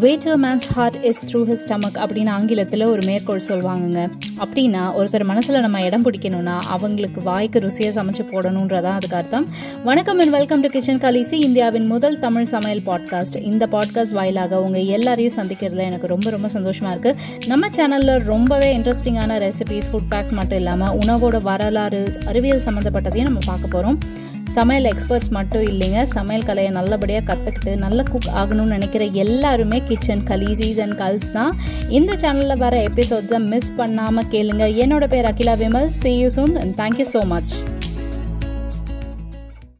Way to man's heart is through his stomach அப்படின்னு ஆங்கிலத்தில் ஒரு மேற்கோள் சொல்லுவாங்கங்க அப்படின்னா ஒருத்தர் மனசில் நம்ம இடம் பிடிக்கணும்னா அவங்களுக்கு வாய்க்கு ருசியாக சமைச்சு போடணுன்றதான் அதுக்கு அர்த்தம். வணக்கம் அண்ட் வெல்கம் டு கிச்சன் கலிசி இந்தியாவின் முதல் தமிழ் சமையல் பாட்காஸ்ட் இந்த பாட்காஸ்ட் வாயிலாக உங்கள் எல்லாரையும் சந்திக்கிறதுல எனக்கு ரொம்ப ரொம்ப சந்தோஷமாக இருக்குது நம்ம சேனலில் ரொம்பவே இன்ட்ரெஸ்டிங்கான ரெசிபிஸ் ஃபுட் பேக்ஸ் மட்டும் இல்லாமல் உணவோட வரலாறு அறிவியல் சம்மந்தப்பட்டதையும் நம்ம பார்க்க போகிறோம் சமையல் எக்ஸ்பர்ட்ஸ் மட்டும் இல்லைங்க. சமையல் கலையை நல்லபடியாக கற்றுக்கிட்டு நல்ல குக் ஆகணும்னு நினைக்கிற எல்லாருமே கிச்சன் கலீசீஸ் அண்ட் கல்ஸ் தான். இந்த சேனலில் வர எபிசோட்ஸை மிஸ் பண்ணாமல் கேளுங்க. என்னோட பேர் Akila Vimal. See you soon and thank you so much